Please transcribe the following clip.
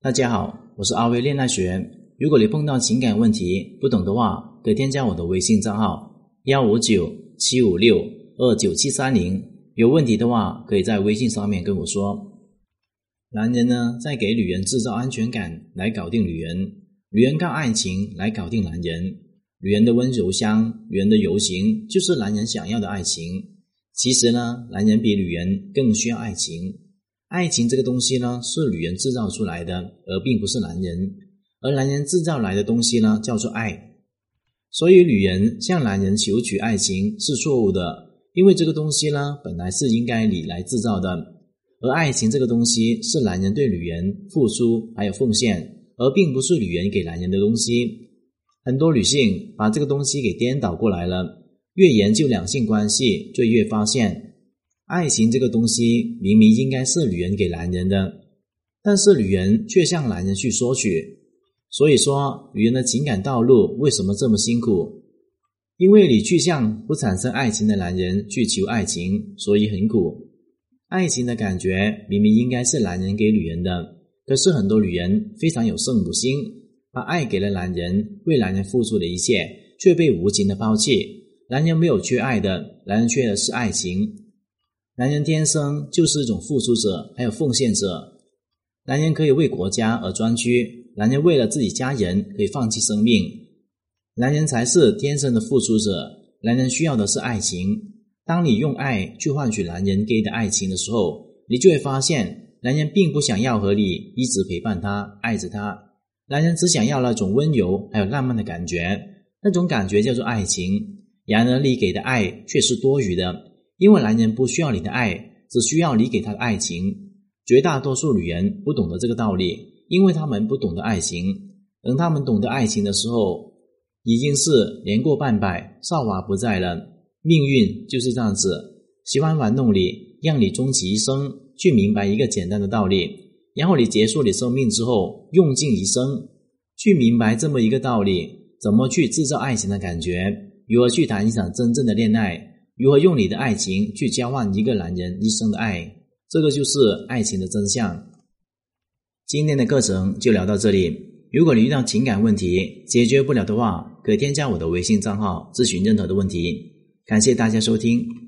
大家好，我是阿威恋爱学。如果你碰到情感问题不懂的话，可以添加我的微信账号幺五九七五六二九七三零。有问题的话，可以在微信上面跟我说。男人呢，在给女人制造安全感来搞定女人，女人靠爱情来搞定男人。女人的温柔乡，女人的柔情，就是男人想要的爱情。其实呢，男人比女人更需要爱情。爱情这个东西呢，是女人制造出来的，而并不是男人。而男人制造来的东西呢，叫做爱。所以，女人向男人求取爱情是错误的，因为这个东西呢，本来是应该你来制造的。而爱情这个东西是男人对女人付出还有奉献，而并不是女人给男人的东西。很多女性把这个东西给颠倒过来了。越研究两性关系，就越发现。爱情这个东西明明应该是女人给男人的，但是女人却向男人去索取。所以说，女人的情感道路为什么这么辛苦？因为你去向不产生爱情的男人去求爱情，所以很苦。爱情的感觉明明应该是男人给女人的，可是很多女人非常有圣母心，把爱给了男人，为男人付出的一切，却被无情的抛弃。男人没有缺爱的，男人缺的是爱情。男人天生就是一种付出者，还有奉献者。男人可以为国家而专居，男人为了自己家人可以放弃生命。男人才是天生的付出者。男人需要的是爱情。当你用爱去换取男人给的爱情的时候，你就会发现，男人并不想要和你一直陪伴他、爱着他。男人只想要那种温柔还有浪漫的感觉，那种感觉叫做爱情。然而，你给的爱却是多余的。因为男人不需要你的爱，只需要你给他的爱情。绝大多数女人不懂得这个道理，因为他们不懂得爱情。等他们懂得爱情的时候，已经是年过半百，少华不在了。命运就是这样子，喜欢玩弄你，让你终其一生去明白一个简单的道理，然后你结束你生命之后，用尽一生去明白这么一个道理：怎么去制造爱情的感觉，如何去谈一场真正的恋爱。如何用你的爱情去交换一个男人一生的爱？这个就是爱情的真相。今天的课程就聊到这里。如果你遇到情感问题解决不了的话，可添加我的微信账号咨询任何的问题。感谢大家收听。